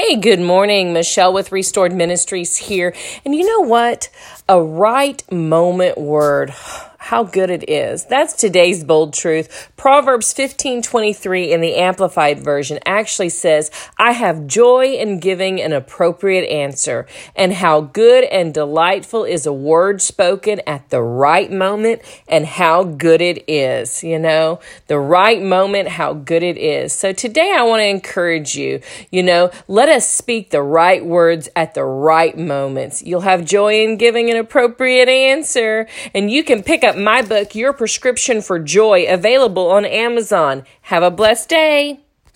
Hey, good morning. Michelle with Restored Ministries here. And you know what? A right moment word how good it is. That's today's bold truth. Proverbs 15:23 in the amplified version actually says, "I have joy in giving an appropriate answer, and how good and delightful is a word spoken at the right moment and how good it is." You know, the right moment, how good it is. So today I want to encourage you, you know, let us speak the right words at the right moments. You'll have joy in giving an appropriate answer, and you can pick up my book, Your Prescription for Joy, available on Amazon. Have a blessed day.